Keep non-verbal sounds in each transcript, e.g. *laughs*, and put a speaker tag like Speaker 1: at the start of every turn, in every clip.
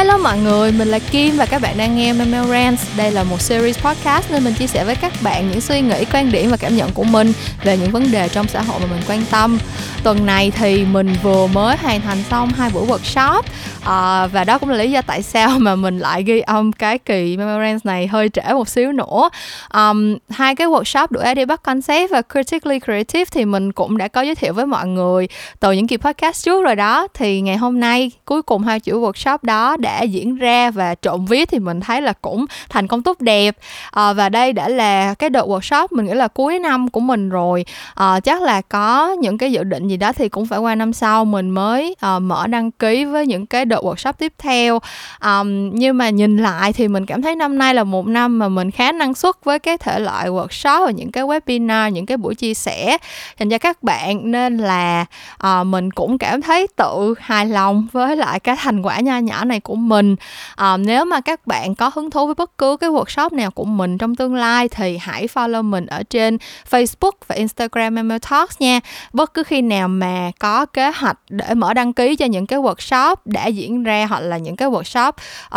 Speaker 1: Hello mọi người, mình là Kim và các bạn đang nghe Memo Rants. Đây là một series podcast nên mình chia sẻ với các bạn những suy nghĩ, quan điểm và cảm nhận của mình về những vấn đề trong xã hội mà mình quan tâm. Tuần này thì mình vừa mới hoàn thành xong hai buổi workshop à, và đó cũng là lý do tại sao mà mình lại ghi âm cái kỳ Memo này hơi trễ một xíu nữa. Um, hai cái workshop đuổi đi bắt concept và critically creative thì mình cũng đã có giới thiệu với mọi người từ những kỳ podcast trước rồi đó. Thì ngày hôm nay cuối cùng hai chuỗi workshop đó đã diễn ra và trộn viết thì mình thấy là cũng thành công tốt đẹp à, và đây đã là cái đợt workshop mình nghĩ là cuối năm của mình rồi à, chắc là có những cái dự định gì đó thì cũng phải qua năm sau mình mới uh, mở đăng ký với những cái đợt workshop tiếp theo. Um, nhưng mà nhìn lại thì mình cảm thấy năm nay là một năm mà mình khá năng suất với cái thể loại workshop và những cái webinar những cái buổi chia sẻ dành cho các bạn. Nên là uh, mình cũng cảm thấy tự hài lòng với lại cái thành quả nho nhỏ này của mình. Uh, nếu mà các bạn có hứng thú với bất cứ cái workshop nào của mình trong tương lai thì hãy follow mình ở trên Facebook và Instagram Memo Talks nha. Bất cứ khi nào mà có kế hoạch để mở đăng ký cho những cái workshop đã diễn ra hoặc là những cái workshop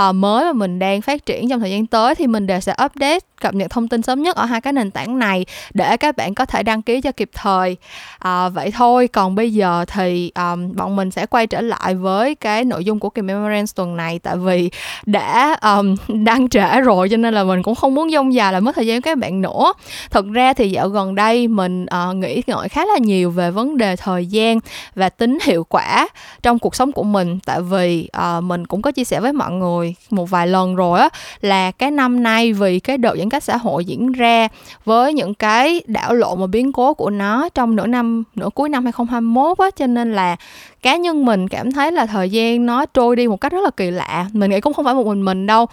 Speaker 1: uh, mới mà mình đang phát triển trong thời gian tới thì mình đều sẽ update cập nhật thông tin sớm nhất ở hai cái nền tảng này để các bạn có thể đăng ký cho kịp thời. À, vậy thôi còn bây giờ thì um, bọn mình sẽ quay trở lại với cái nội dung của kỳ memorandum tuần này. Tại vì đã um, *laughs* đang trễ rồi cho nên là mình cũng không muốn dông dài là mất thời gian các bạn nữa. Thật ra thì dạo gần đây mình uh, nghĩ ngợi khá là nhiều về vấn đề thời thời gian và tính hiệu quả trong cuộc sống của mình. Tại vì uh, mình cũng có chia sẻ với mọi người một vài lần rồi á là cái năm nay vì cái đợt giãn cách xã hội diễn ra với những cái đảo lộn và biến cố của nó trong nửa năm nửa cuối năm 2021 á cho nên là cá nhân mình cảm thấy là thời gian nó trôi đi một cách rất là kỳ lạ. Mình nghĩ cũng không phải một mình mình đâu.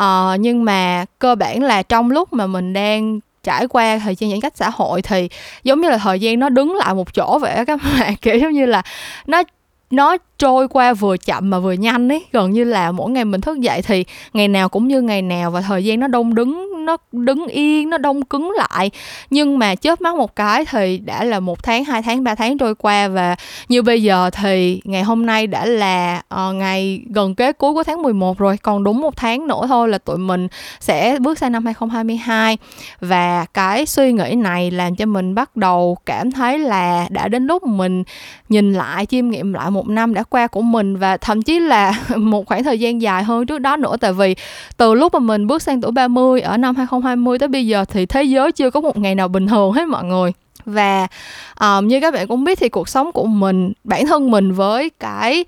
Speaker 1: Uh, nhưng mà cơ bản là trong lúc mà mình đang trải qua thời gian giãn cách xã hội thì giống như là thời gian nó đứng lại một chỗ vậy các *laughs* bạn. Kiểu giống như là nó nó trôi qua vừa chậm mà vừa nhanh ấy. Gần như là mỗi ngày mình thức dậy thì ngày nào cũng như ngày nào và thời gian nó đông đứng nó đứng yên nó đông cứng lại. Nhưng mà chớp mắt một cái thì đã là một tháng hai tháng ba tháng trôi qua và như bây giờ thì ngày hôm nay đã là uh, ngày gần kế cuối của tháng 11 rồi. Còn đúng một tháng nữa thôi là tụi mình sẽ bước sang năm 2022 và cái suy nghĩ này làm cho mình bắt đầu cảm thấy là đã đến lúc mình nhìn lại chiêm nghiệm lại một năm đã qua của mình và thậm chí là *laughs* một khoảng thời gian dài hơn trước đó nữa. Tại vì từ lúc mà mình bước sang tuổi 30 ở năm 2020 tới bây giờ thì thế giới chưa có một ngày nào bình thường hết mọi người. Và um, như các bạn cũng biết thì cuộc sống của mình bản thân mình với cái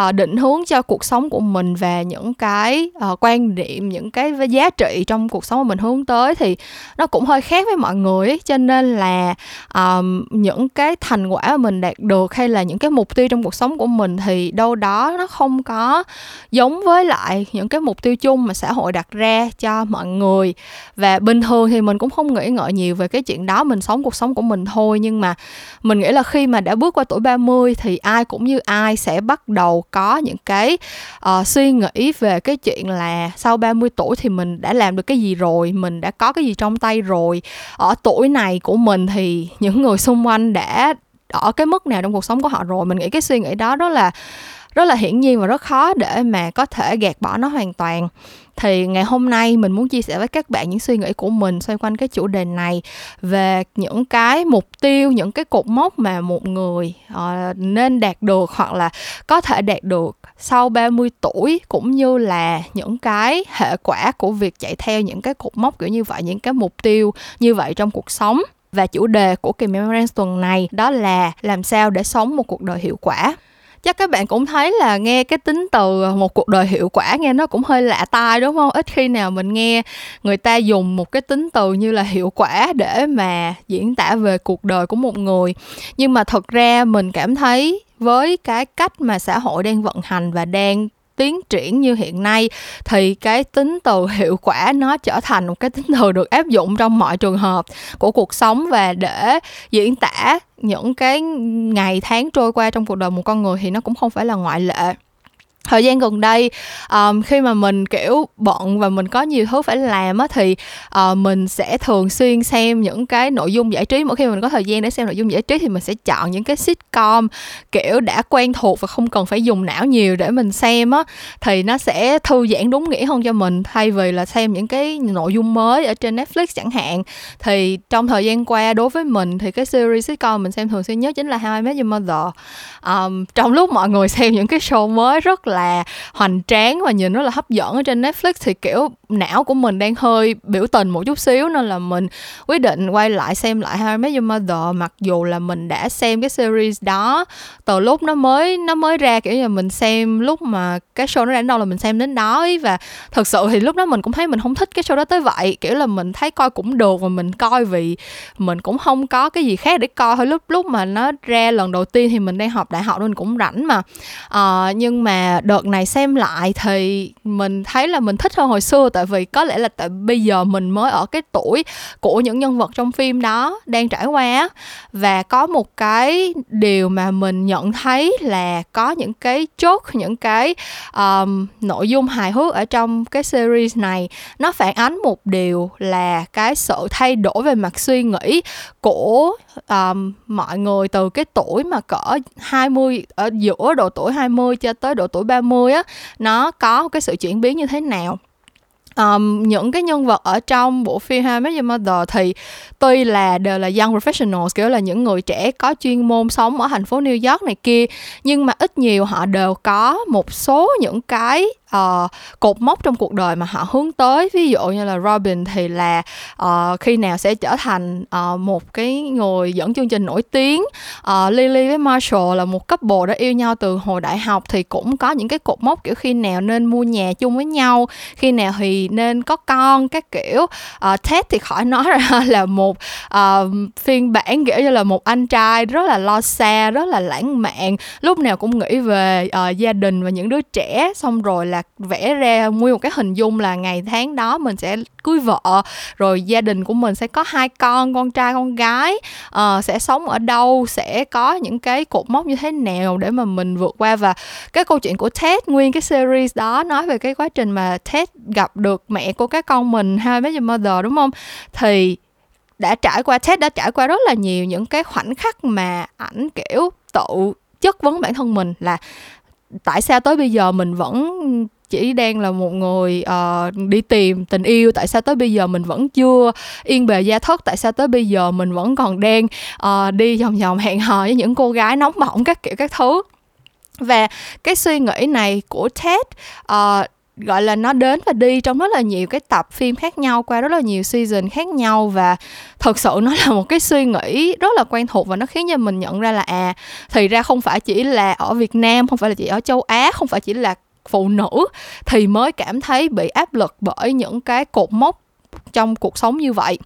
Speaker 1: uh, định hướng cho cuộc sống của mình và những cái uh, quan điểm những cái giá trị trong cuộc sống mà mình hướng tới thì nó cũng hơi khác với mọi người ấy. cho nên là um, những cái thành quả mà mình đạt được hay là những cái mục tiêu trong cuộc sống của mình thì đâu đó nó không có giống với lại những cái mục tiêu chung mà xã hội đặt ra cho mọi người và bình thường thì mình cũng không nghĩ ngợi nhiều về cái chuyện đó mình sống cuộc sống của mình thôi nhưng mà mình nghĩ là khi mà đã bước qua tuổi 30 thì ai cũng như ai sẽ bắt đầu có những cái uh, suy nghĩ về cái chuyện là sau 30 tuổi thì mình đã làm được cái gì rồi, mình đã có cái gì trong tay rồi. Ở tuổi này của mình thì những người xung quanh đã ở cái mức nào trong cuộc sống của họ rồi. Mình nghĩ cái suy nghĩ đó đó là rất là hiển nhiên và rất khó để mà có thể gạt bỏ nó hoàn toàn thì ngày hôm nay mình muốn chia sẻ với các bạn những suy nghĩ của mình xoay quanh cái chủ đề này về những cái mục tiêu những cái cột mốc mà một người uh, nên đạt được hoặc là có thể đạt được sau 30 tuổi cũng như là những cái hệ quả của việc chạy theo những cái cột mốc kiểu như vậy những cái mục tiêu như vậy trong cuộc sống. Và chủ đề của kỳ Memorance tuần này đó là làm sao để sống một cuộc đời hiệu quả chắc các bạn cũng thấy là nghe cái tính từ à, một cuộc đời hiệu quả nghe nó cũng hơi lạ tai, đúng không? Ít khi nào mình nghe người ta dùng một cái tính từ như là hiệu quả để mà diễn tả về cuộc đời của một người. Nhưng mà thật ra mình cảm thấy với cái cách mà xã hội đang vận hành và đang tiến triển như hiện nay, thì cái tính từ hiệu quả nó trở thành một cái tính từ được áp dụng trong mọi trường hợp của cuộc sống và để diễn tả những cái ngày tháng trôi qua trong cuộc đời một con người thì nó cũng không phải là ngoại lệ thời gian gần đây um, khi mà mình kiểu bận và mình có nhiều thứ phải làm á thì uh, mình sẽ thường xuyên xem những cái nội dung giải trí. Mỗi khi mình có thời gian để xem nội dung giải trí thì mình sẽ chọn những cái sitcom kiểu đã quen thuộc và không cần phải dùng não nhiều để mình xem á thì nó sẽ thư giãn đúng nghĩa hơn cho mình. Thay vì là xem những cái nội dung mới ở trên Netflix chẳng hạn thì trong thời gian qua đối với mình thì cái series sitcom mình xem thường xuyên nhất chính là How I Met Your Mother. Um, trong lúc mọi người *laughs* xem những cái show mới rất là là hoành tráng và nhìn rất là hấp dẫn ở trên Netflix. Thì kiểu não của mình đang hơi biểu tình một chút xíu nên là mình quyết định quay lại xem lại How I Met Your Mother mặc dù là mình đã xem cái series đó từ lúc nó mới nó mới ra. Kiểu như mình xem lúc mà cái show nó ra đến đâu là mình xem đến đó ấy. và thật sự thì lúc đó mình cũng thấy mình không thích cái show đó tới vậy. Kiểu là mình thấy coi cũng được và mình coi vì mình cũng không có cái gì khác để coi. Thôi lúc lúc mà nó ra lần đầu tiên thì mình đang học đại học nên mình cũng rảnh mà. À, nhưng mà đợt này xem lại thì mình thấy là mình thích hơn hồi xưa. Tại vì có lẽ là tại bây giờ mình mới ở cái tuổi của những nhân vật trong phim đó đang trải qua và có một cái điều mà mình nhận thấy là có những cái chốt những cái um, nội dung hài hước ở trong cái series này nó phản ánh một điều là cái sự thay đổi về mặt suy nghĩ của um, mọi người từ cái tuổi mà cỡ 20 ở giữa độ tuổi 20 cho tới độ tuổi 30 á nó có cái sự chuyển biến như thế nào? Um, những cái nhân vật ở trong bộ phim How I Met Your Mother thì tuy là đều là young professionals kiểu là những người trẻ có chuyên môn sống ở thành phố New York này kia nhưng mà ít nhiều họ đều có một số những cái uh, cột mốc trong cuộc đời mà họ hướng tới. Ví dụ như là Robin thì là uh, khi nào sẽ trở thành uh, một cái người dẫn chương trình nổi tiếng. Uh, Lily với Marshall là một couple đã yêu nhau từ hồi đại học thì cũng có những cái cột mốc kiểu khi nào nên mua nhà chung với nhau khi nào thì nên có con các kiểu. Uh, Ted thì khỏi nói ra *laughs* là một uh, phiên bản kiểu như là một anh trai rất là lo xa rất là lãng mạn. Lúc nào cũng nghĩ về uh, gia đình và những đứa trẻ xong rồi là vẽ ra nguyên một cái hình dung là ngày tháng đó mình sẽ cưới vợ rồi gia đình của mình sẽ có hai con con trai con gái uh, sẽ sống ở đâu sẽ có những cái cột mốc như thế nào để mà mình vượt qua. Và cái câu chuyện của Ted nguyên cái series đó nói về cái quá trình mà Ted gặp được mẹ của các con mình hai mấy mother đúng không? Thì đã trải qua Ted đã trải qua rất là nhiều những cái khoảnh khắc mà ảnh kiểu tự chất vấn bản thân mình là tại sao tới bây giờ mình vẫn chỉ đang là một người uh, đi tìm tình yêu? Tại sao tới bây giờ mình vẫn chưa yên bề gia thất? Tại sao tới bây giờ mình vẫn còn đang uh, đi vòng vòng hẹn hò với những cô gái nóng bỏng các kiểu các thứ? Và cái suy nghĩ này của Ted uh, gọi là nó đến và đi trong rất là nhiều cái tập phim khác nhau, qua rất là nhiều season khác nhau. Và thật sự nó là một cái suy nghĩ rất là quen thuộc và nó khiến cho mình nhận ra là à thì ra không phải chỉ là ở Việt Nam, không phải là chỉ ở châu Á, không phải chỉ là phụ nữ thì mới cảm thấy bị áp lực bởi những cái cột mốc trong cuộc sống như vậy.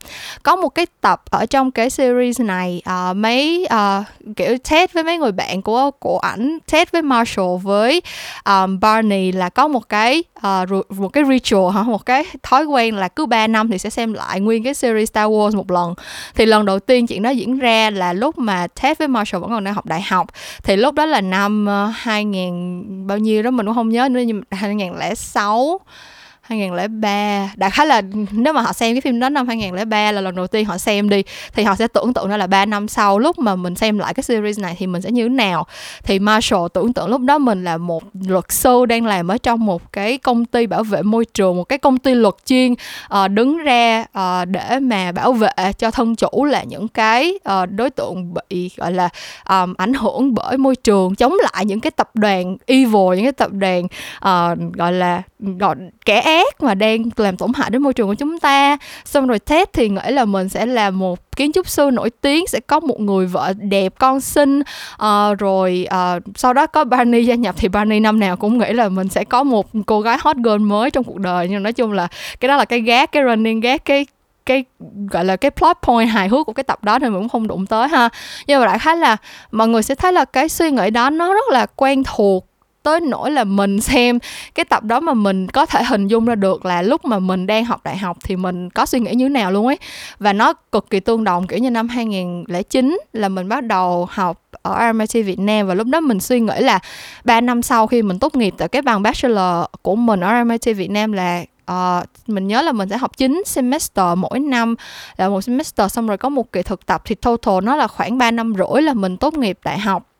Speaker 1: Có một cái tập ở trong cái series này uh, mấy uh, kiểu test với mấy người bạn của của ảnh test với Marshall với um, Barney là có một cái uh, một cái ritual hả? Một cái thói quen là cứ 3 năm thì sẽ xem lại nguyên cái series Star Wars một lần. Thì lần đầu tiên chuyện đó diễn ra là lúc mà Ted với Marshall vẫn còn đang học đại học. Thì lúc đó là năm uh, 2000 bao nhiêu đó mình cũng không nhớ nữa nhưng 2006 2003 đại khái là nếu mà họ xem cái phim đó năm 2003 là lần đầu tiên họ xem đi thì họ sẽ tưởng tượng ra là 3 năm sau lúc mà mình xem lại cái series này thì mình sẽ như thế nào. Thì Marshall tưởng tượng lúc đó mình là một luật sư đang làm ở trong một cái công ty bảo vệ môi trường một cái công ty luật chuyên uh, đứng ra uh, để mà bảo vệ cho thân chủ là những cái uh, đối tượng bị gọi là um, ảnh hưởng bởi môi trường chống lại những cái tập đoàn evil những cái tập đoàn uh, gọi là gọi kẻ ác mà đang làm tổn hại đến môi trường của chúng ta. Xong rồi Ted thì nghĩ là mình sẽ là một kiến trúc sư nổi tiếng sẽ có một người vợ đẹp con xinh. Uh, rồi uh, sau đó có Barney gia nhập thì Barney năm nào cũng nghĩ là mình sẽ có một cô gái hot girl mới trong cuộc đời. Nhưng nói chung là cái đó là cái gác cái running gác cái cái gọi là cái plot point hài hước của cái tập đó thì mình cũng không đụng tới ha. Nhưng mà đại khái là mọi người sẽ thấy là cái suy nghĩ đó nó rất là quen thuộc tới nỗi là mình xem cái tập đó mà mình có thể hình dung ra được là lúc mà mình đang học đại học thì mình có suy nghĩ như thế nào luôn ấy. Và nó cực kỳ tương đồng kiểu như năm 2009 là mình bắt đầu học ở RMIT Việt Nam và lúc đó mình suy nghĩ là 3 năm sau khi mình tốt nghiệp tại cái bằng bachelor của mình ở RMIT Việt Nam là uh, mình nhớ là mình sẽ học 9 semester mỗi năm là một semester xong rồi có một kỳ thực tập thì total nó là khoảng 3 năm rưỡi là mình tốt nghiệp đại học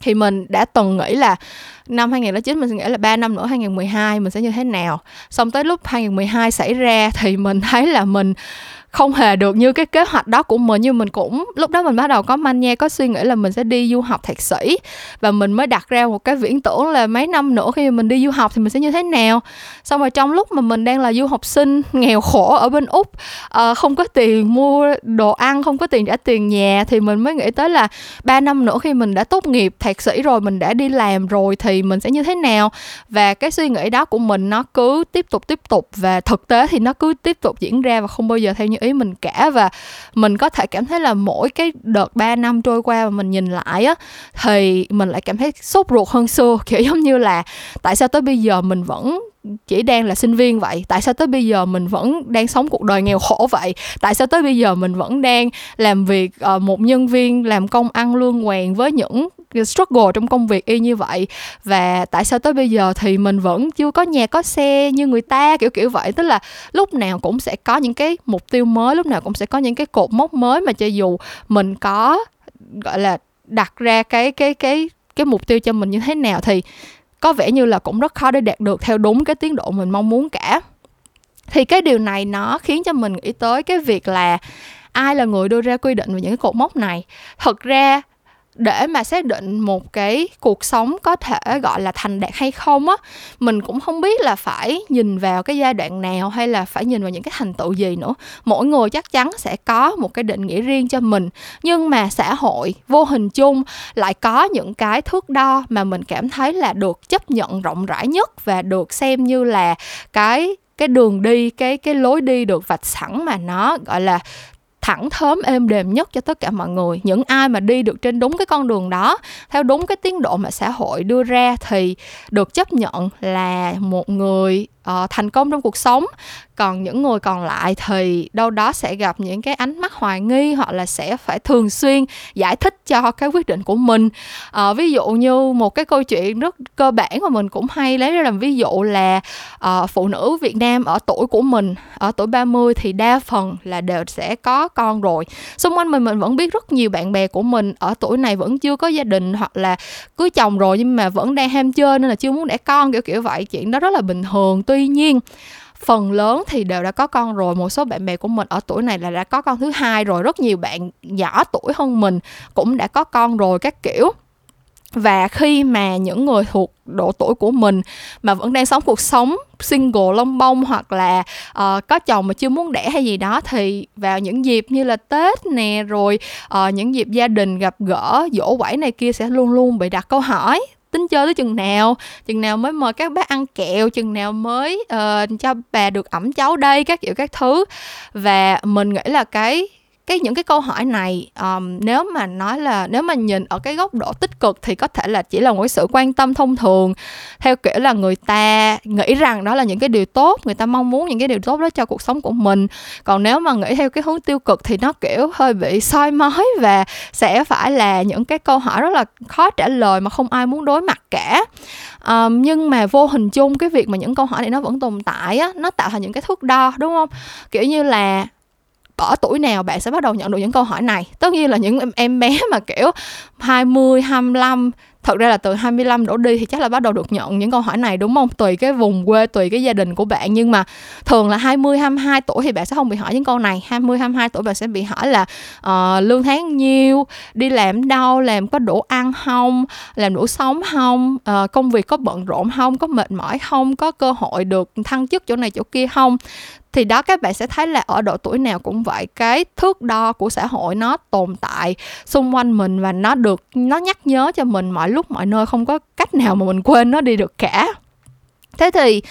Speaker 1: thì mình đã từng nghĩ là năm 2009 mình sẽ nghĩ là 3 năm nữa 2012 mình sẽ như thế nào. Xong tới lúc 2012 xảy ra thì mình thấy là mình không hề được như cái kế hoạch đó của mình nhưng mình cũng lúc đó mình bắt đầu có manh nha có suy nghĩ là mình sẽ đi du học thạc sĩ. Và mình mới đặt ra một cái viễn tưởng là mấy năm nữa khi mình đi du học thì mình sẽ như thế nào. Xong rồi trong lúc mà mình đang là du học sinh nghèo khổ ở bên úc uh, không có tiền mua đồ ăn không có tiền trả tiền nhà thì mình mới nghĩ tới là ba năm nữa khi mình đã tốt nghiệp thạc sĩ rồi mình đã đi làm rồi thì mình sẽ như thế nào. Và cái suy nghĩ đó của mình nó cứ tiếp tục tiếp tục. Và thực tế thì nó cứ tiếp tục diễn ra và không bao giờ theo như ý mình cả và mình có thể cảm thấy là mỗi cái đợt 3 năm trôi qua mà mình nhìn lại á thì mình lại cảm thấy sốt ruột hơn xưa. *laughs* Kiểu giống như là tại sao tới bây giờ mình vẫn chỉ đang là sinh viên vậy? Tại sao tới bây giờ mình vẫn đang sống cuộc đời nghèo khổ vậy? Tại sao tới bây giờ mình vẫn đang làm việc uh, một nhân viên làm công ăn lương hoàng với những struggle trong công việc y như vậy. Và tại sao tới bây giờ thì mình vẫn chưa có nhà, có xe như người ta, kiểu kiểu vậy? Tức là lúc nào cũng sẽ có những cái mục tiêu mới, lúc nào cũng sẽ có những cái cột mốc mới mà cho dù mình có, gọi là, đặt ra cái cái cái cái mục tiêu cho mình như thế nào thì có vẻ như là cũng rất khó để đạt được theo đúng cái tiến độ mình mong muốn cả. Thì cái điều này nó khiến cho mình nghĩ tới cái việc là ai là người đưa ra quy định về những cái cột mốc này? Thật ra để mà xác định một cái cuộc sống có thể, gọi là, thành đạt hay không á, mình cũng không biết là phải nhìn vào cái giai đoạn nào hay là phải nhìn vào những cái thành tựu gì nữa. Mỗi người chắc chắn sẽ có một cái định nghĩa riêng cho mình. Nhưng mà xã hội, vô hình chung lại có những cái thước đo mà mình cảm thấy là được chấp nhận rộng rãi nhất và được xem như là cái cái đường đi, cái cái lối đi được vạch sẵn mà nó, gọi là thẳng thớm, êm đềm nhất cho tất cả mọi người. Những ai mà đi được trên đúng cái con đường đó, theo đúng cái tiến độ mà xã hội đưa ra thì được chấp nhận là một người uh, thành công trong cuộc sống. Còn những người còn lại thì đâu đó sẽ gặp những cái ánh mắt hoài nghi hoặc là sẽ phải thường xuyên giải thích cho cái quyết định của mình. Uh, ví dụ như một cái câu chuyện rất cơ bản mà mình cũng hay lấy ra làm ví dụ là uh, phụ nữ Việt Nam ở tuổi của mình ở tuổi 30 thì đa phần là đều sẽ có con rồi. Xung quanh mình mình vẫn biết rất nhiều bạn bè của mình ở tuổi này vẫn chưa có gia đình hoặc là cưới chồng rồi nhưng mà vẫn đang ham chơi nên là chưa muốn đẻ con kiểu kiểu vậy. Chuyện đó rất là bình thường. Tuy tuy nhiên. Phần lớn thì đều đã có con rồi. Một số bạn bè của mình ở tuổi này là đã có con thứ hai rồi. Rất nhiều bạn nhỏ tuổi hơn mình cũng đã có con rồi các kiểu. Và khi mà những người thuộc độ tuổi của mình mà vẫn đang sống cuộc sống single lông bông hoặc là uh, có chồng mà chưa muốn đẻ hay gì đó thì vào những dịp như là tết nè rồi uh, những dịp gia đình gặp gỡ dỗ quẩy này kia sẽ luôn luôn bị đặt câu hỏi tính chơi tới chừng nào chừng nào mới mời các bác ăn kẹo chừng nào mới uh, cho bà được ẩm cháu đây các kiểu các thứ. Và mình nghĩ là cái cái những cái câu hỏi này um, nếu mà nói là nếu mà nhìn ở cái góc độ tích cực thì có thể là chỉ là một cái sự quan tâm thông thường. Theo kiểu là người ta nghĩ rằng đó là những cái điều tốt người ta mong muốn những cái điều tốt đó cho cuộc sống của mình. Còn nếu mà nghĩ theo cái hướng tiêu cực thì nó kiểu hơi bị soi mói và sẽ phải là những cái câu hỏi rất là khó trả lời mà không ai muốn đối mặt cả. Um, nhưng mà vô hình chung cái việc mà những câu hỏi này nó vẫn tồn tại á nó tạo thành những cái thước đo đúng không? Kiểu như là ở tuổi nào bạn sẽ bắt đầu nhận được những câu hỏi này. Tất nhiên là những em bé mà kiểu 20, 25 thật ra là từ 25 đổ đi thì chắc là bắt đầu được nhận những câu hỏi này đúng không? Tùy cái vùng quê tùy cái gia đình của bạn. Nhưng mà thường là 20 22 tuổi thì bạn sẽ không bị hỏi những câu này. 20 22 tuổi bạn sẽ bị hỏi là uh, lương tháng nhiêu đi làm đâu làm có đủ ăn không làm đủ sống không uh, công việc có bận rộn không có mệt mỏi không có cơ hội được thăng chức chỗ này chỗ kia không? Thì đó các bạn sẽ thấy là ở độ tuổi nào cũng vậy. Cái thước đo của xã hội nó tồn tại xung quanh mình và nó được nó nhắc nhớ cho mình mọi lúc mọi nơi không có cách nào mà mình quên nó đi được cả. Thế thì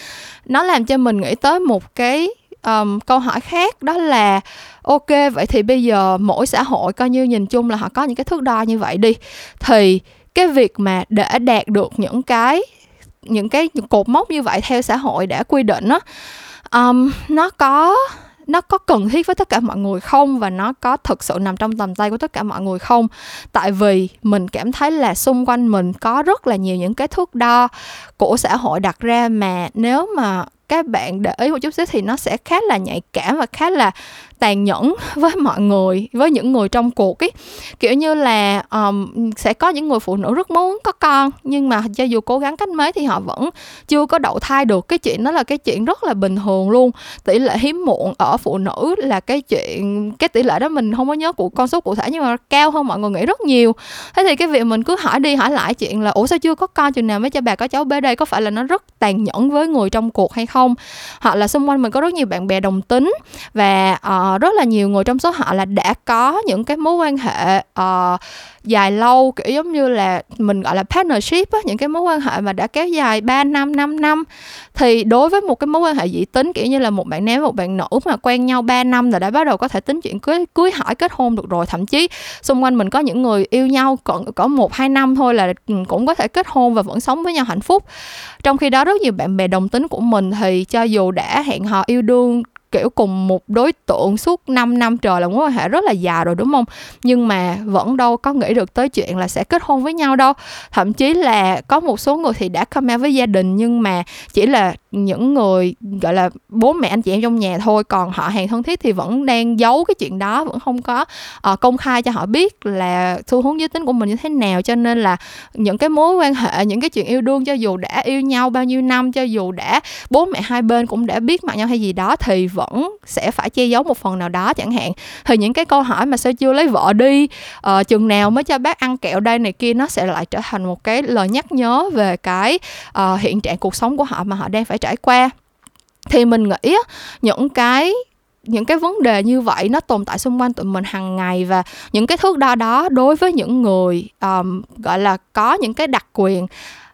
Speaker 1: nó làm cho mình nghĩ tới một cái um, câu hỏi khác đó là ok vậy thì bây giờ mỗi xã hội coi như nhìn chung là họ có những cái thước đo như vậy đi. Thì cái việc mà để đạt được những cái những cái cột mốc như vậy theo xã hội đã quy định á um, nó có nó có cần thiết với tất cả mọi người không? Và nó có thực sự nằm trong tầm tay của tất cả mọi người không? Tại vì mình cảm thấy là xung quanh mình có rất là nhiều những cái thước đo của xã hội đặt ra mà nếu mà các bạn để ý một chút xíu thì nó sẽ khá là nhạy cảm và khá là tàn nhẫn *laughs* với mọi người với những người trong cuộc ấy. Kiểu như là um, sẽ có những người phụ nữ rất muốn có con nhưng mà cho dù cố gắng cách mấy thì họ vẫn chưa có đậu thai được. Cái chuyện đó là cái chuyện rất là bình thường luôn. Tỷ lệ hiếm muộn ở phụ nữ là cái chuyện cái tỷ lệ đó mình không có nhớ của con số cụ thể nhưng mà cao hơn mọi người nghĩ rất nhiều. Thế thì cái việc mình cứ hỏi đi hỏi lại chuyện là ủa sao chưa có con chừng nào mới cho bà có cháu bé đây? Có phải là nó rất tàn nhẫn với người trong cuộc hay không? Hoặc là xung quanh mình có rất nhiều bạn bè đồng tính và uh, rất là nhiều người trong số họ là đã có những cái mối quan hệ uh, dài lâu kiểu giống như là mình gọi là partnership á, những cái mối quan hệ mà đã kéo dài 3 năm 5 năm. Thì đối với một cái mối quan hệ dị tính kiểu như là một bạn nam một bạn nữ mà quen nhau 3 năm là đã bắt đầu có thể tính chuyện cưới cưới hỏi kết hôn được rồi. Thậm chí xung quanh mình có những người yêu nhau còn có một hai năm thôi là ừ, cũng có thể kết hôn và vẫn sống với nhau hạnh phúc. Trong khi đó rất nhiều bạn bè đồng tính của mình thì cho dù đã hẹn hò yêu đương kiểu cùng một đối tượng suốt 5 năm trời là mối quan hệ rất là già rồi đúng không? Nhưng mà vẫn đâu có nghĩ được tới chuyện là sẽ kết hôn với nhau đâu. Thậm chí là có một số người thì đã come out với gia đình nhưng mà chỉ là những người gọi là bố mẹ anh chị em trong nhà thôi. Còn họ hàng thân thiết thì vẫn đang giấu cái chuyện đó vẫn không có uh, công khai cho họ biết là xu hướng giới tính của mình như thế nào. Cho nên là những cái mối quan hệ những cái chuyện yêu đương cho dù đã yêu nhau bao nhiêu năm cho dù đã bố mẹ hai bên cũng đã biết mặt nhau hay gì đó thì vẫn sẽ phải che giấu một phần nào đó chẳng hạn. Thì những cái câu hỏi mà sao chưa lấy vợ đi uh, chừng nào mới cho bác ăn kẹo đây này kia nó sẽ lại trở thành một cái lời nhắc nhớ về cái uh, hiện trạng cuộc sống của họ mà họ đang phải trải qua. Thì mình nghĩ những cái những cái vấn đề như vậy nó tồn tại xung quanh tụi mình hàng ngày và những cái thước đo đó đối với những người um, gọi là có những cái đặc quyền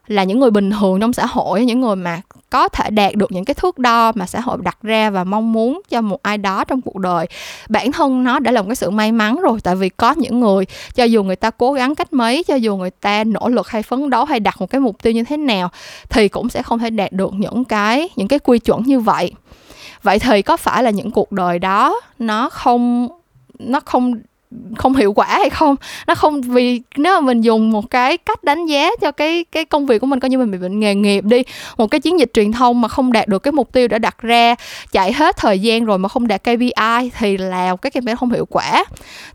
Speaker 1: là những người bình thường trong xã hội những người mà có thể đạt được những cái thước đo mà xã hội đặt ra và mong muốn cho một ai đó trong cuộc đời. Bản thân nó đã là một cái sự may mắn rồi, tại vì có những người, cho dù người ta cố gắng cách mấy, cho dù người ta nỗ lực hay phấn đấu hay đặt một cái mục tiêu như thế nào, thì cũng sẽ không thể đạt được những cái những cái quy chuẩn như vậy. Vậy thì có phải là những cuộc đời đó nó không nó không không hiệu quả hay không. Nó không, vì nếu mà mình dùng một cái cách đánh giá cho cái cái công việc của mình, coi như mình bị bệnh nghề nghiệp đi, một cái chiến dịch truyền thông mà không đạt được cái mục tiêu đã đặt ra, chạy hết thời gian rồi mà không đạt KPI thì là cái campaign không hiệu quả.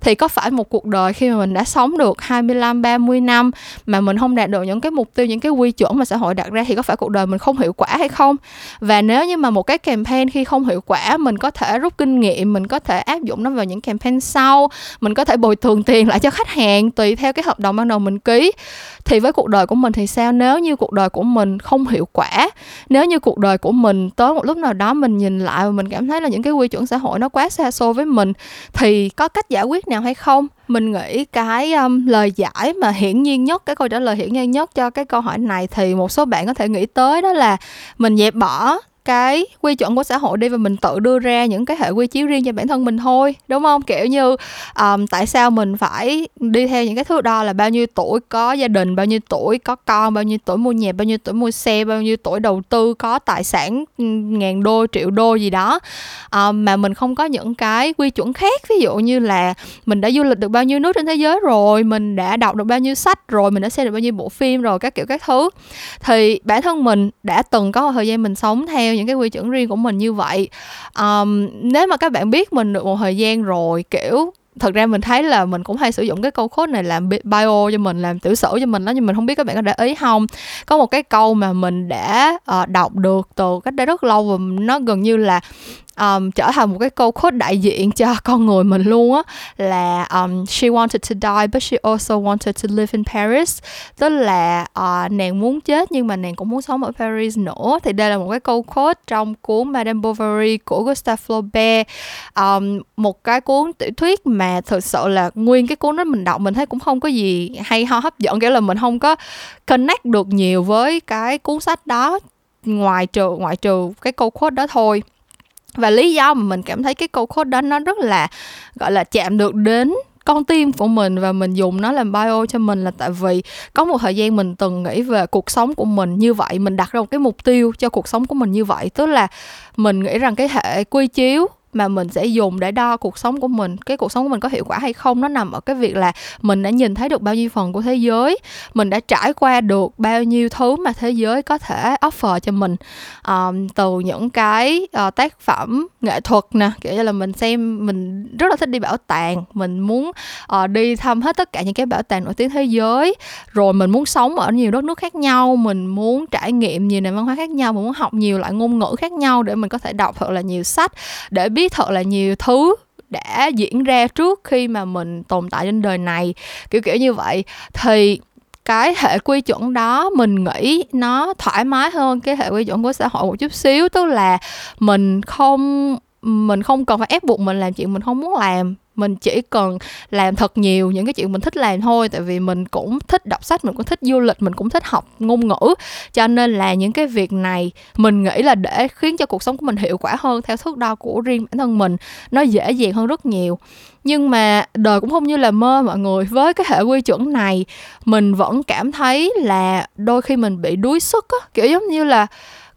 Speaker 1: Thì có phải một cuộc đời khi mà mình đã sống được 25 30 năm mà mình không đạt được những cái mục tiêu, những cái quy chuẩn mà xã hội đặt ra thì có phải cuộc đời mình không hiệu quả hay không? Và nếu như mà một cái campaign khi không hiệu quả, mình có thể rút kinh nghiệm, mình có thể áp dụng nó vào những campaign sau mình có thể bồi thường tiền lại cho khách hàng tùy theo cái hợp đồng ban đầu mình ký. Thì với cuộc đời của mình thì sao? Nếu như cuộc đời của mình không hiệu quả nếu như cuộc đời của mình tới một lúc nào đó mình nhìn lại và mình cảm thấy là những cái quy chuẩn xã hội nó quá xa xôi với mình thì có cách giải quyết nào hay không? Mình nghĩ cái um, lời giải mà hiển nhiên nhất cái câu trả lời hiển nhiên nhất cho cái câu hỏi này thì một số bạn có thể nghĩ tới đó là mình dẹp bỏ cái quy chuẩn của xã hội đi và mình tự đưa ra những cái hệ quy chiếu riêng cho bản thân mình thôi đúng không? Kiểu như um, tại sao mình phải đi theo những cái thước đo là bao nhiêu tuổi có gia đình bao nhiêu tuổi có con bao nhiêu tuổi mua nhà bao nhiêu tuổi mua xe bao nhiêu tuổi đầu tư có tài sản ừ, ngàn đô triệu đô gì đó. Um, mà mình không có những cái quy chuẩn khác. Ví dụ như là mình đã du lịch được bao nhiêu nước trên thế giới rồi mình đã đọc được bao nhiêu sách rồi mình đã xem được bao nhiêu bộ phim rồi các kiểu các thứ. Thì bản thân mình đã từng có một thời gian mình sống theo những cái quy chuẩn riêng của mình như vậy. Um, nếu mà các bạn biết mình được một thời gian rồi kiểu thật ra mình thấy là mình cũng hay sử dụng cái câu khốt này làm bio cho mình làm tiểu sử cho mình đó nhưng mình không biết các bạn có để ý không? Có một cái câu mà mình đã uh, đọc được từ cách đây rất lâu và nó gần như là um, trở thành một cái câu quote đại diện cho con người mình luôn á là um, she wanted to die but she also wanted to live in Paris. Tức là uh, nàng muốn chết nhưng mà nàng cũng muốn sống ở Paris nữa. Thì đây là một cái câu quote trong cuốn Madame Bovary của Gustave Flaubert. Um, một cái cuốn tiểu thuyết mà thực sự là nguyên cái cuốn đó mình đọc mình thấy cũng không có gì hay ho hấp dẫn. Kiểu là mình không có connect được nhiều với cái cuốn sách đó ngoài trừ ngoại trừ cái câu quote đó thôi và lý do mà mình cảm thấy cái câu code đó nó rất là, gọi là, chạm được đến con tim của mình và mình dùng nó làm bio cho mình là tại vì có một thời gian mình từng nghĩ về cuộc sống của mình như vậy, mình đặt ra một cái mục tiêu cho cuộc sống của mình như vậy. Tức là mình nghĩ rằng cái hệ quy chiếu mà mình sẽ dùng để đo cuộc sống của mình cái cuộc sống của mình có hiệu quả hay không nó nằm ở cái việc là mình đã nhìn thấy được bao nhiêu phần của thế giới mình đã trải qua được bao nhiêu thứ mà thế giới có thể offer cho mình. Um, từ những cái uh, tác phẩm nghệ thuật nè kiểu như là mình xem mình rất là thích đi bảo tàng mình muốn uh, đi thăm hết tất cả những cái bảo tàng nổi tiếng thế giới rồi mình muốn sống ở nhiều đất nước khác nhau mình muốn trải nghiệm nhiều nền văn hóa khác nhau mình muốn học nhiều loại ngôn ngữ khác nhau để mình có thể đọc thật là nhiều sách để biết thật là nhiều thứ đã diễn ra trước khi mà mình tồn tại trên đời này. Kiểu kiểu như vậy. Thì cái hệ quy chuẩn đó mình nghĩ nó thoải mái hơn cái hệ quy chuẩn của xã hội một chút xíu, tức là mình không mình không cần phải ép buộc mình làm chuyện mình không muốn làm mình chỉ cần làm thật nhiều những cái chuyện mình thích làm thôi tại vì mình cũng thích đọc sách mình cũng thích du lịch mình cũng thích học ngôn ngữ. Cho nên là những cái việc này mình nghĩ là để khiến cho cuộc sống của mình hiệu quả hơn theo thước đo của riêng bản thân mình nó dễ dàng hơn rất nhiều. Nhưng mà đời cũng không như là mơ mọi người. Với cái hệ quy chuẩn này mình vẫn cảm thấy là đôi khi mình bị đuối sức á. Kiểu giống như là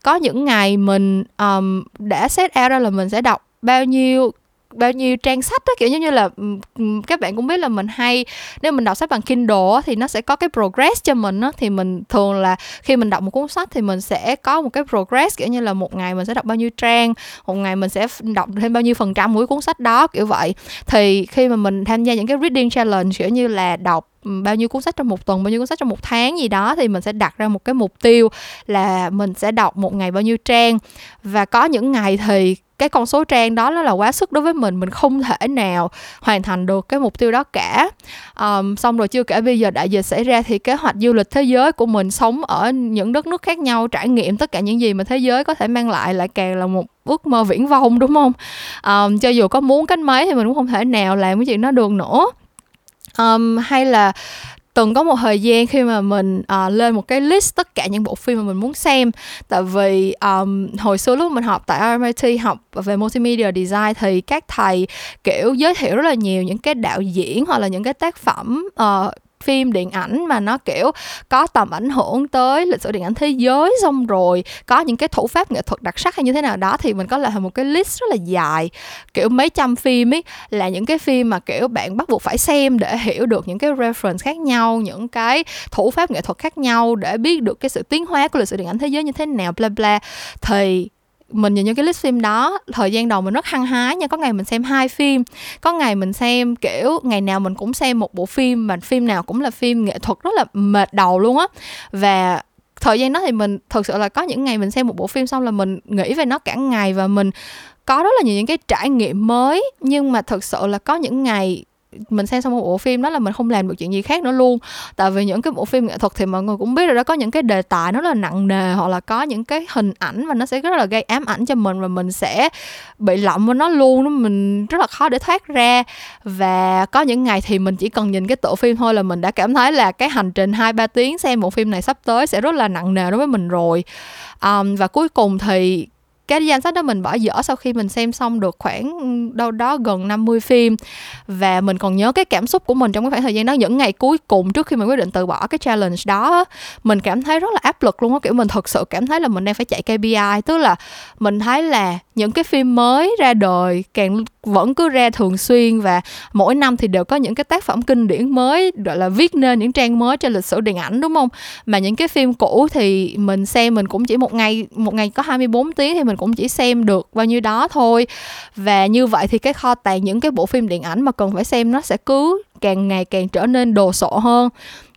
Speaker 1: có những ngày mình um, đã set out ra là mình sẽ đọc bao nhiêu bao nhiêu trang sách đó kiểu như là các bạn cũng biết là mình hay, nếu mình đọc sách bằng Kindle thì nó sẽ có cái progress cho mình đó thì mình thường là khi mình đọc một cuốn sách thì mình sẽ có một cái progress, kiểu như là một ngày mình sẽ đọc bao nhiêu trang, một ngày mình sẽ đọc thêm bao nhiêu phần trăm mỗi cuốn sách đó, kiểu vậy. Thì khi mà mình tham gia những cái reading challenge, kiểu như là đọc bao nhiêu cuốn sách trong một tuần, bao nhiêu cuốn sách trong một tháng gì đó, thì mình sẽ đặt ra một cái mục tiêu là mình sẽ đọc một ngày bao nhiêu trang. Và có những ngày thì cái con số trang đó nó là quá sức đối với mình mình không thể nào hoàn thành được cái mục tiêu đó cả. Um, xong rồi chưa kể bây giờ đại dịch xảy ra thì kế hoạch du lịch thế giới của mình sống ở những đất nước khác nhau trải nghiệm tất cả những gì mà thế giới có thể mang lại lại càng là một ước mơ viễn vông đúng không? Um, cho dù có muốn cách mấy thì mình cũng không thể nào làm cái chuyện đó được nữa. Um, hay là từng có một thời gian khi mà mình uh, lên một cái list tất cả những bộ phim mà mình muốn xem. Tại vì um, hồi xưa lúc mình học tại RMIT học về multimedia design thì các thầy kiểu giới thiệu rất là nhiều những cái đạo diễn hoặc là những cái tác phẩm uh, phim điện ảnh mà nó, kiểu, có tầm ảnh hưởng tới lịch sử điện ảnh thế giới xong rồi có những cái thủ pháp nghệ thuật đặc sắc hay như thế nào đó thì mình có lại một cái list rất là dài. Kiểu, mấy trăm phim ấy là những cái phim mà, kiểu, bạn bắt buộc phải xem để hiểu được những cái reference khác nhau, những cái thủ pháp nghệ thuật khác nhau để biết được cái sự tiến hóa của lịch sử điện ảnh thế giới như thế nào, bla bla. Thì mình nhìn những cái list phim đó, thời gian đầu mình rất hăng hái nha, có ngày mình xem hai phim, có ngày mình xem, kiểu, ngày nào mình cũng xem một bộ phim mà phim nào cũng là phim nghệ thuật rất là mệt đầu luôn á. Và thời gian đó thì mình, thực sự là có những ngày mình xem một bộ phim xong là mình nghĩ về nó cả ngày và mình có rất là nhiều những cái trải nghiệm mới, nhưng mà thực sự là có những ngày mình xem xong một bộ phim đó là mình không làm được chuyện gì khác nữa luôn. Tại vì những cái bộ phim nghệ thuật thì mọi người cũng biết rồi đó có những cái đề tài nó là nặng nề hoặc là có những cái hình ảnh mà nó sẽ rất là gây ám ảnh cho mình và mình sẽ bị lậm vào nó luôn mình rất là khó để thoát ra. Và có những ngày thì mình chỉ cần nhìn cái tổ phim thôi là mình đã cảm thấy là cái hành trình hai ba tiếng xem một phim này sắp tới sẽ rất là nặng nề đối với mình rồi. Um, và cuối cùng thì cái danh sách đó mình bỏ dở sau khi mình xem xong được khoảng đâu đó gần 50 phim. Và mình còn nhớ cái cảm xúc của mình trong cái khoảng thời gian đó, những ngày cuối cùng trước khi mình quyết định từ bỏ cái challenge đó mình cảm thấy rất là áp lực luôn á. Kiểu, mình thật sự cảm thấy là mình đang phải chạy KPI tức là mình thấy là những cái phim mới ra đời càng vẫn cứ ra thường xuyên và mỗi năm thì đều có những cái tác phẩm kinh điển mới, gọi là viết nên những trang mới cho lịch sử điện ảnh, đúng không? Mà những cái phim cũ thì mình xem mình cũng chỉ một ngày một ngày có 24 tiếng thì mình cũng chỉ xem được bao nhiêu đó thôi. Và như vậy thì cái kho tàng những cái bộ phim điện ảnh mà cần phải xem nó sẽ cứ càng ngày càng trở nên đồ sộ hơn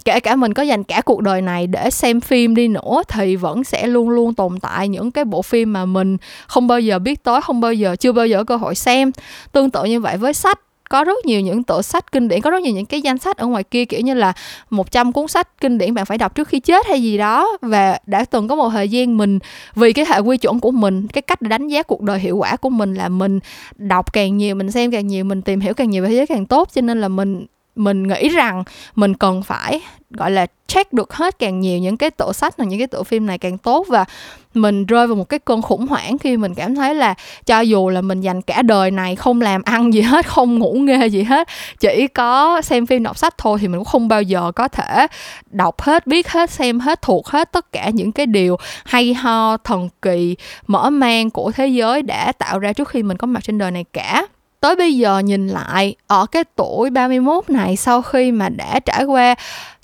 Speaker 1: kể cả mình có dành cả cuộc đời này để xem phim đi nữa thì vẫn sẽ luôn luôn tồn tại những cái bộ phim mà mình không bao giờ biết tới, không bao giờ, chưa bao giờ có cơ hội xem. Tương tự như vậy với sách, có rất nhiều những tựa sách kinh điển, có rất nhiều những cái danh sách ở ngoài kia, kiểu như là 100 cuốn sách kinh điển bạn phải đọc trước khi chết hay gì đó. Và đã từng có một thời gian mình, vì cái hệ quy chuẩn của mình, cái cách để đánh giá cuộc đời hiệu quả của mình là mình đọc càng nhiều, mình xem càng nhiều, mình tìm hiểu càng nhiều về thế giới càng tốt. Cho nên là mình mình nghĩ rằng mình cần phải, gọi là, check được hết càng nhiều những cái tổ sách và những cái tổ phim này càng tốt và mình rơi vào một cái cơn khủng hoảng khi mình cảm thấy là cho dù là mình dành cả đời này không làm ăn gì hết, *laughs* không ngủ nghe gì hết, chỉ có xem phim đọc sách thôi thì mình cũng không bao giờ có thể đọc hết, biết hết, xem hết, thuộc hết tất cả những cái điều hay ho, thần kỳ, mở mang của thế giới đã tạo ra trước khi mình có mặt trên đời này cả tới bây giờ nhìn lại, ở cái tuổi 31 này sau khi mà đã trải qua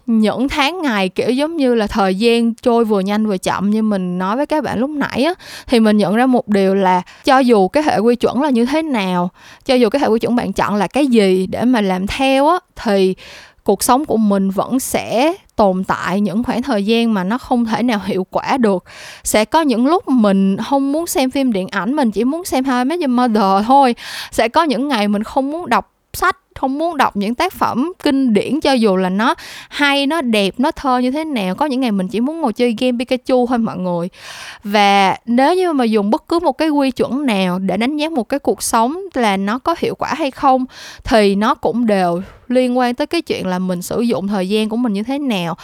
Speaker 1: những tháng ngày, kiểu giống như là thời gian trôi vừa nhanh vừa chậm như mình nói với các bạn lúc nãy á, thì mình nhận ra một điều là cho dù cái hệ quy chuẩn là như thế nào, cho dù cái hệ quy chuẩn bạn chọn là cái gì để mà làm theo á, thì cuộc sống của mình vẫn sẽ tồn tại những khoảng thời gian mà nó không thể nào hiệu quả được. Sẽ có những lúc mình không muốn xem phim điện ảnh, mình chỉ muốn xem hai mấy Your Mother thôi. Sẽ có những ngày mình không muốn đọc sách không muốn đọc những tác phẩm kinh điển cho dù là nó hay, nó đẹp, nó thơ như thế nào. Có những ngày mình chỉ muốn ngồi chơi game Pikachu thôi mọi người. Và nếu như mà dùng bất cứ một cái quy chuẩn nào để đánh giá một cái cuộc sống là nó có hiệu quả hay không, thì nó cũng đều liên quan tới cái chuyện là mình sử dụng thời gian của mình như thế nào.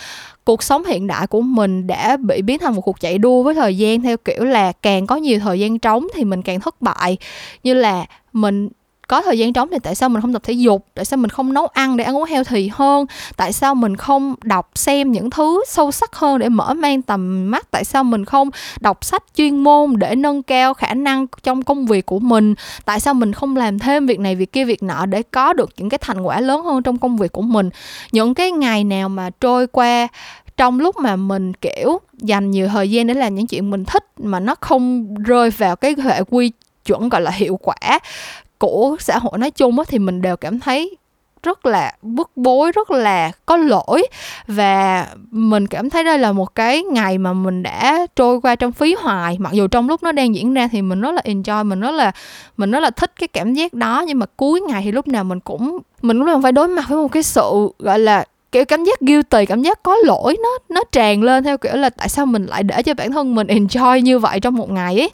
Speaker 1: Cuộc sống hiện đại của mình đã bị biến thành một cuộc chạy đua với thời gian theo kiểu là càng có nhiều thời gian trống thì mình càng thất bại. Như là mình có thời gian trống thì tại sao mình không tập thể dục? Tại sao mình không nấu ăn để ăn uống heo thì hơn? Tại sao mình không đọc xem những thứ sâu sắc hơn để mở mang tầm mắt? Tại sao mình không đọc sách chuyên môn để nâng cao khả năng trong công việc của mình? Tại sao mình không làm thêm việc này, việc kia, việc nọ để có được những cái thành quả lớn hơn trong công việc của mình? Những cái ngày nào mà trôi qua trong lúc mà mình, kiểu, dành nhiều thời gian để làm những chuyện mình thích mà nó không rơi vào cái hệ quy chuẩn, gọi là hiệu quả của xã hội nói chung á, thì mình đều cảm thấy rất là bức bối, rất là có lỗi. Và mình cảm thấy đây là một cái ngày mà mình đã trôi qua trong phí hoài. Mặc dù trong lúc nó đang diễn ra thì mình rất là enjoy, mình rất là, mình rất là thích cái cảm giác đó. Nhưng mà cuối ngày thì lúc nào mình cũng mình cũng phải đối mặt với một cái sự, gọi là kiểu cảm giác guilty cảm giác có lỗi nó nó tràn lên theo kiểu là tại sao mình lại để cho bản thân mình enjoy như vậy trong một ngày ấy.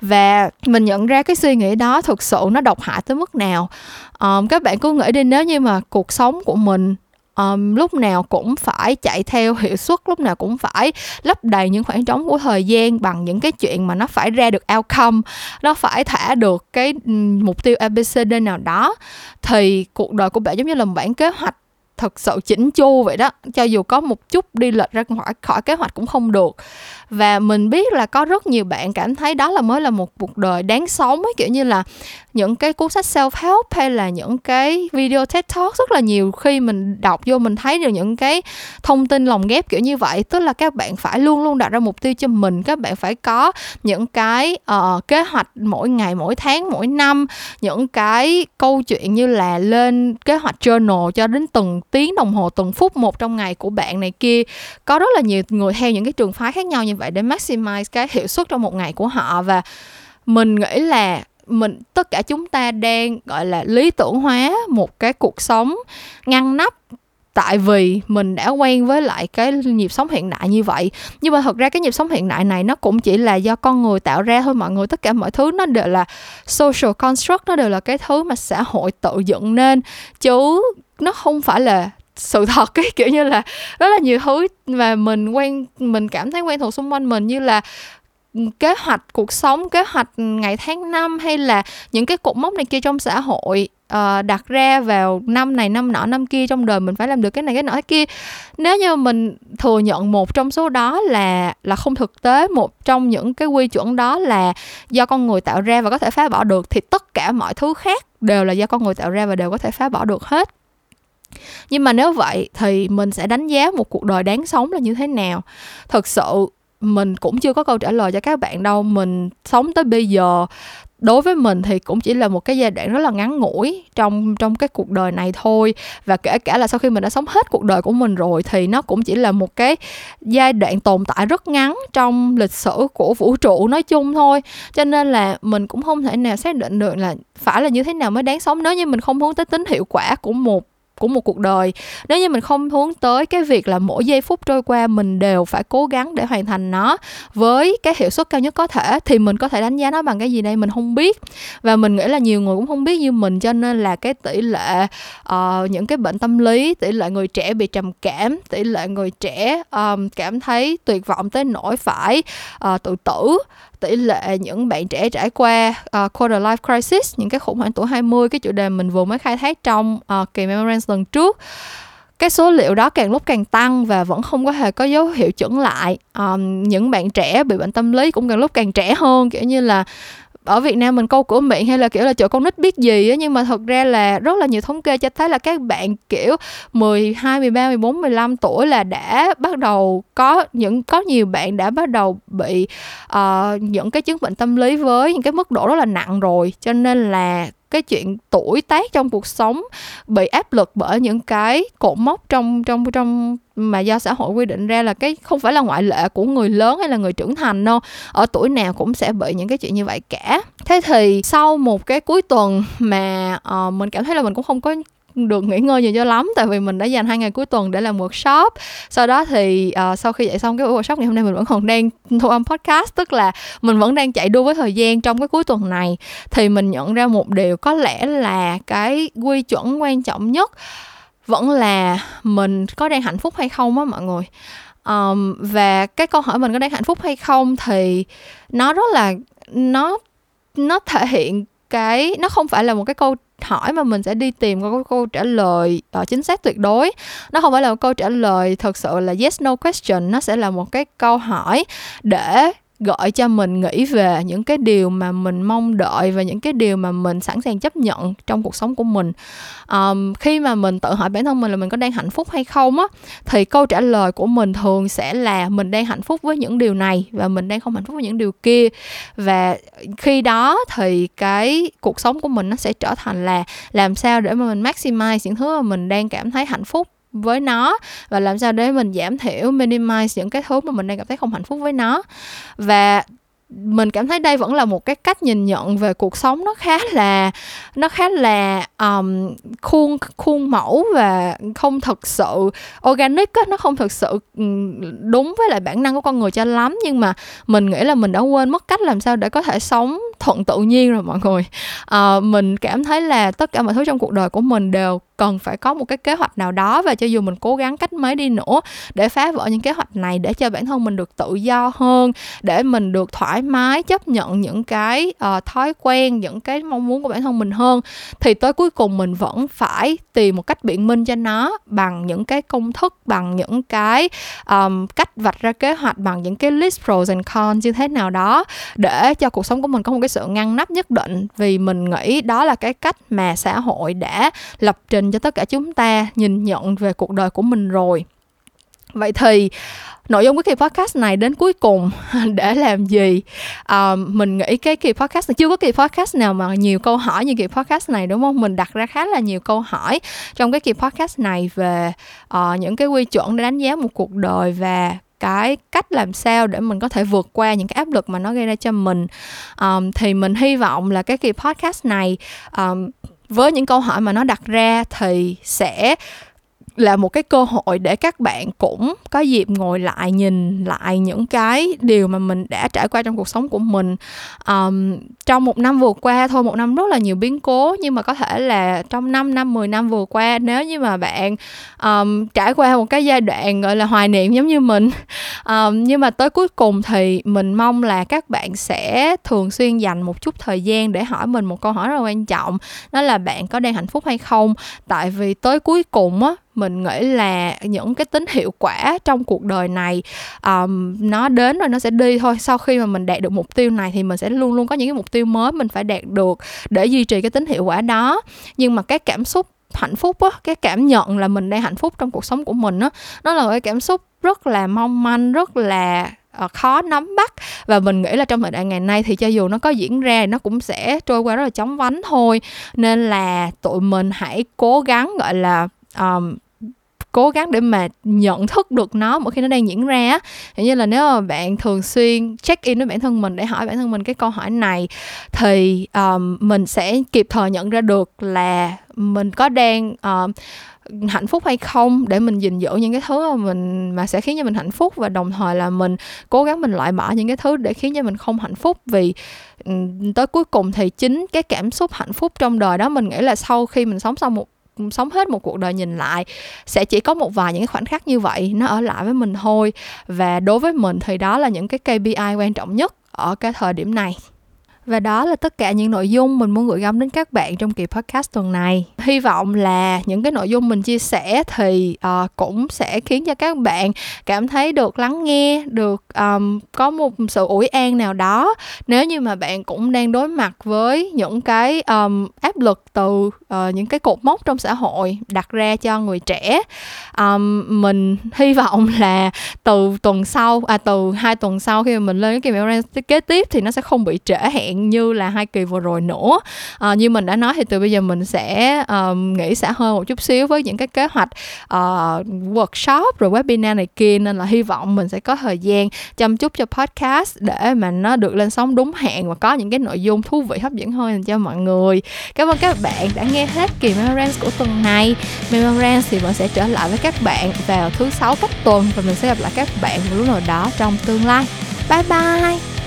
Speaker 1: Và mình nhận ra cái suy nghĩ đó thực sự nó độc hại tới mức nào. Um, các bạn cứ nghĩ đi nếu như mà cuộc sống của mình um, lúc nào cũng phải chạy theo hiệu suất lúc nào cũng phải lấp đầy những khoảng trống của thời gian bằng những cái chuyện mà nó phải ra được outcome nó phải thả được cái mục tiêu abcd nào đó thì cuộc đời của bạn giống như là một bản kế hoạch thật sự chỉnh chu vậy đó. Cho dù có một chút đi lệch ra khỏi khỏi kế hoạch cũng không được và mình biết là có rất nhiều bạn cảm thấy đó là mới là một cuộc đời đáng sống ấy kiểu như là những cái cuốn sách self help hay là những cái video TED Talk rất là nhiều khi mình đọc vô mình thấy được những cái thông tin lồng ghép kiểu như vậy. Tức là các bạn phải luôn luôn đặt ra mục tiêu cho mình các bạn phải có những cái uh, kế hoạch mỗi ngày mỗi tháng mỗi năm những cái câu chuyện như là lên kế hoạch journal cho đến từng tiếng đồng hồ từng phút một trong ngày của bạn này kia. Có rất là nhiều người theo những cái trường phái khác nhau như vậy để maximize cái hiệu suất trong một ngày của họ. Và mình nghĩ là mình, tất cả chúng ta đang, gọi là, lý tưởng hóa một cái cuộc sống ngăn nắp. Tại vì mình đã quen với lại cái nhịp sống hiện đại như vậy. Nhưng mà thật ra cái nhịp sống hiện đại này nó cũng chỉ là do con người tạo ra thôi. Mọi người, tất cả mọi thứ nó đều là social construct, nó đều là cái thứ mà xã hội tự dựng nên. Chứ nó không phải là sự thật cái kiểu như là rất là nhiều thứ mà mình quen mình cảm thấy quen thuộc xung quanh mình như là ừ, kế hoạch cuộc sống kế hoạch ngày tháng năm hay là những cái cột mốc này kia trong xã hội uh, đặt ra vào năm này năm nọ năm kia trong đời mình phải làm được cái này cái nọ cái kia. Nếu như mình thừa nhận một trong số đó là là không thực tế một trong những cái quy chuẩn đó là do con người tạo ra và có thể phá bỏ được thì tất cả mọi thứ khác đều là do con người tạo ra và đều có thể phá bỏ được hết nhưng mà nếu vậy thì mình sẽ đánh giá một cuộc đời đáng sống là như thế nào. Thực sự, mình cũng chưa có câu trả lời cho các bạn đâu. Mình sống tới bây giờ, đối với mình thì cũng chỉ là một cái giai đoạn rất là ngắn ngủi trong trong cái cuộc đời này thôi. Và kể cả là sau khi mình đã sống hết cuộc đời của mình rồi thì nó cũng chỉ là một cái giai đoạn tồn tại rất ngắn trong lịch sử của vũ trụ nói chung thôi. Cho nên là mình cũng không thể nào xác định được là phải là như thế nào mới đáng sống. Nếu như mình không hướng tới tính hiệu quả của một của một cuộc đời. Nếu như mình không hướng tới cái việc là mỗi giây phút trôi qua mình đều phải cố gắng để hoàn thành nó với cái hiệu suất cao nhất có thể thì mình có thể đánh giá nó bằng cái gì đây mình không biết. Và mình nghĩ là nhiều người cũng không biết như mình cho nên là cái tỷ lệ uh, những cái bệnh tâm lý tỷ lệ người trẻ bị trầm cảm tỷ lệ người trẻ um, cảm thấy tuyệt vọng tới nỗi phải uh, tự tử tỷ lệ những bạn trẻ trải qua uh, quarter life crisis những cái khủng hoảng tuổi 20 cái chủ đề mình vừa mới khai thác trong uh, kỳ Memorance lần trước. Cái số liệu đó càng lúc càng tăng và vẫn không có hề có dấu hiệu chững lại. Um, những bạn trẻ bị bệnh tâm lý cũng càng lúc càng trẻ hơn kiểu như là ở Việt Nam mình câu cửa miệng hay là kiểu là chỗ con nít biết gì á nhưng mà thật ra là rất là nhiều thống kê cho thấy là các bạn kiểu 12, 13, 14, 15 tuổi là đã bắt đầu có những có nhiều bạn đã bắt đầu bị uh, những cái chứng bệnh tâm lý với những cái mức độ rất là nặng rồi. Cho nên là cái chuyện tuổi tác trong cuộc sống bị áp lực bởi những cái cột mốc trong trong trong mà do xã hội quy định ra là cái không phải là ngoại lệ của người lớn hay là người trưởng thành đâu. Ở tuổi nào cũng sẽ bị những cái chuyện như vậy cả. Thế thì sau một cái cuối tuần mà uh, mình cảm thấy là mình cũng không có được nghỉ ngơi nhiều cho lắm tại vì mình đã dành hai ngày cuối tuần để làm workshop. Sau đó thì uh, sau khi dạy xong cái buổi workshop ngày hôm nay mình vẫn còn đang thu âm podcast tức là mình vẫn đang chạy đua với thời gian trong cái cuối tuần này. Thì mình nhận ra một điều có lẽ là cái quy chuẩn quan trọng nhất vẫn là mình có đang hạnh phúc hay không á mọi người. Um, và cái câu hỏi mình có đang hạnh phúc hay không thì nó rất là nó nó thể hiện cái nó không phải là một cái câu hỏi mà mình sẽ đi tìm có câu trả lời uh, chính xác tuyệt đối. Nó không phải là một câu trả lời thật sự là yes no question. Nó sẽ là một cái câu hỏi để gọi cho mình nghĩ về những cái điều mà mình mong đợi và những cái điều mà mình sẵn sàng chấp nhận trong cuộc sống của mình. Um, khi mà mình tự hỏi bản thân mình là mình có đang hạnh phúc hay không á thì câu trả lời của mình thường sẽ là mình đang hạnh phúc với những điều này và mình đang không hạnh phúc với những điều kia. Và khi đó thì cái cuộc sống của mình nó sẽ trở thành là làm sao để mà mình maximize những thứ mà mình đang cảm thấy hạnh phúc với nó. Và làm sao để mình giảm thiểu minimize những cái thứ mà mình đang cảm thấy không hạnh phúc với nó. Và mình cảm thấy đây vẫn là một cái cách nhìn nhận về cuộc sống nó khá là nó khá là um, khuôn khuôn mẫu và không thực sự organic á, nó không thực sự đúng với lại bản năng của con người cho lắm. Nhưng mà mình nghĩ là mình đã quên mất cách làm sao để có thể sống thuận tự nhiên rồi mọi người. Uh, mình cảm thấy là tất cả mọi thứ trong cuộc đời của mình đều cần phải có một cái kế hoạch nào đó và cho dù mình cố gắng cách mấy đi nữa để phá vỡ những kế hoạch này để cho bản thân mình được tự do hơn để mình được thoải mái chấp nhận những cái uh, thói quen những cái mong muốn của bản thân mình hơn thì tới cuối cùng mình vẫn phải tìm một cách biện minh cho nó bằng những cái công thức bằng những cái um, cách vạch ra kế hoạch bằng những cái list pros and cons như thế nào đó để cho cuộc sống của mình có một cái sự ngăn nắp nhất định. Vì mình nghĩ đó là cái cách mà xã hội đã lập trình cho tất cả chúng ta nhìn nhận về cuộc đời của mình rồi. Vậy thì nội dung của kỳ podcast này đến cuối cùng *laughs* để làm gì? À, mình nghĩ cái kỳ podcast này chưa có kỳ podcast nào mà nhiều câu hỏi như kỳ podcast này đúng không? Mình đặt ra khá là nhiều câu hỏi trong cái kỳ podcast này về uh, những cái quy chuẩn để đánh giá một cuộc đời và cái cách làm sao để mình có thể vượt qua những cái áp lực mà nó gây ra cho mình. Um, thì mình hy vọng là cái kỳ podcast này um, với những câu hỏi mà nó đặt ra thì sẽ là một cái cơ hội để các bạn cũng có dịp ngồi lại nhìn lại những cái điều mà mình đã trải qua trong cuộc sống của mình. Um, trong một năm vừa qua thôi một năm rất là nhiều biến cố nhưng mà có thể là trong 5 năm 10 năm vừa qua nếu như mà bạn um, trải qua một cái giai đoạn gọi là hoài niệm giống như mình *laughs* um, nhưng mà tới cuối cùng thì mình mong là các bạn sẽ thường xuyên dành một chút thời gian để hỏi mình một câu hỏi rất là quan trọng đó là bạn có đang hạnh phúc hay không? Tại vì tới cuối cùng á mình nghĩ là những cái tính hiệu quả trong cuộc đời này um, nó đến rồi nó sẽ đi thôi. Sau khi mà mình đạt được mục tiêu này thì mình sẽ luôn luôn có những cái mục tiêu mới mình phải đạt được để duy trì cái tính hiệu quả đó. Nhưng mà cái cảm xúc hạnh phúc á cái cảm nhận là mình đang hạnh phúc trong cuộc sống của mình á nó là cái cảm xúc rất là mong manh rất là ờ, khó nắm bắt. Và mình nghĩ là trong thời đại ngày nay thì cho dù nó có diễn ra nó cũng sẽ trôi qua rất là chóng vánh thôi. Nên là tụi mình hãy cố gắng gọi là um, cố gắng để mà nhận thức được nó mỗi khi nó đang diễn ra Hình như là nếu mà bạn thường xuyên check in với bản thân mình để hỏi bản thân mình cái câu hỏi này thì um, mình sẽ kịp thời nhận ra được là mình có đang uh, hạnh phúc hay không để mình gìn giữ những cái thứ mà mình mà sẽ khiến cho mình hạnh phúc và đồng thời là mình cố gắng mình loại bỏ những cái thứ để khiến cho mình không hạnh phúc. Vì tới cuối cùng thì chính cái cảm xúc hạnh phúc trong đời đó mình nghĩ là sau khi mình sống xong một sống hết một cuộc đời nhìn lại, sẽ chỉ có một vài những cái khoảnh khắc như vậy, nó ở lại với mình thôi. Và đối với mình thì đó là những cái KPI quan trọng nhất ở cái thời điểm này và đó là tất cả những nội dung mình muốn gửi gắm đến các bạn trong kỳ podcast tuần này. Hy vọng là những cái nội dung mình chia sẻ thì uh, cũng sẽ khiến cho các bạn cảm thấy được lắng nghe, được um, có một sự ủi an nào đó. Nếu như mà bạn cũng đang đối mặt với những cái um, áp lực từ uh, những cái cột mốc trong xã hội đặt ra cho người trẻ, um, mình hy vọng là từ tuần sau, à từ hai tuần sau khi mà mình lên cái kỳ kế tiếp thì nó sẽ không bị trễ hẹn như là hai kỳ vừa rồi nữa. À, như mình đã nói thì từ bây giờ mình sẽ um, nghĩ sẽ hơn một chút xíu với những cái kế hoạch uh, workshop rồi webinar này kia nên là hy vọng mình sẽ có thời gian chăm chút cho podcast để mà nó được lên sóng đúng hẹn và có những cái nội dung thú vị hấp dẫn hơn cho mọi người. Cảm ơn các bạn đã nghe hết kỳ Memorance của tuần này. Memorance thì vẫn sẽ trở lại với các bạn vào thứ sáu cách tuần và mình sẽ gặp lại các bạn một lúc nào đó trong tương lai. Bye bye!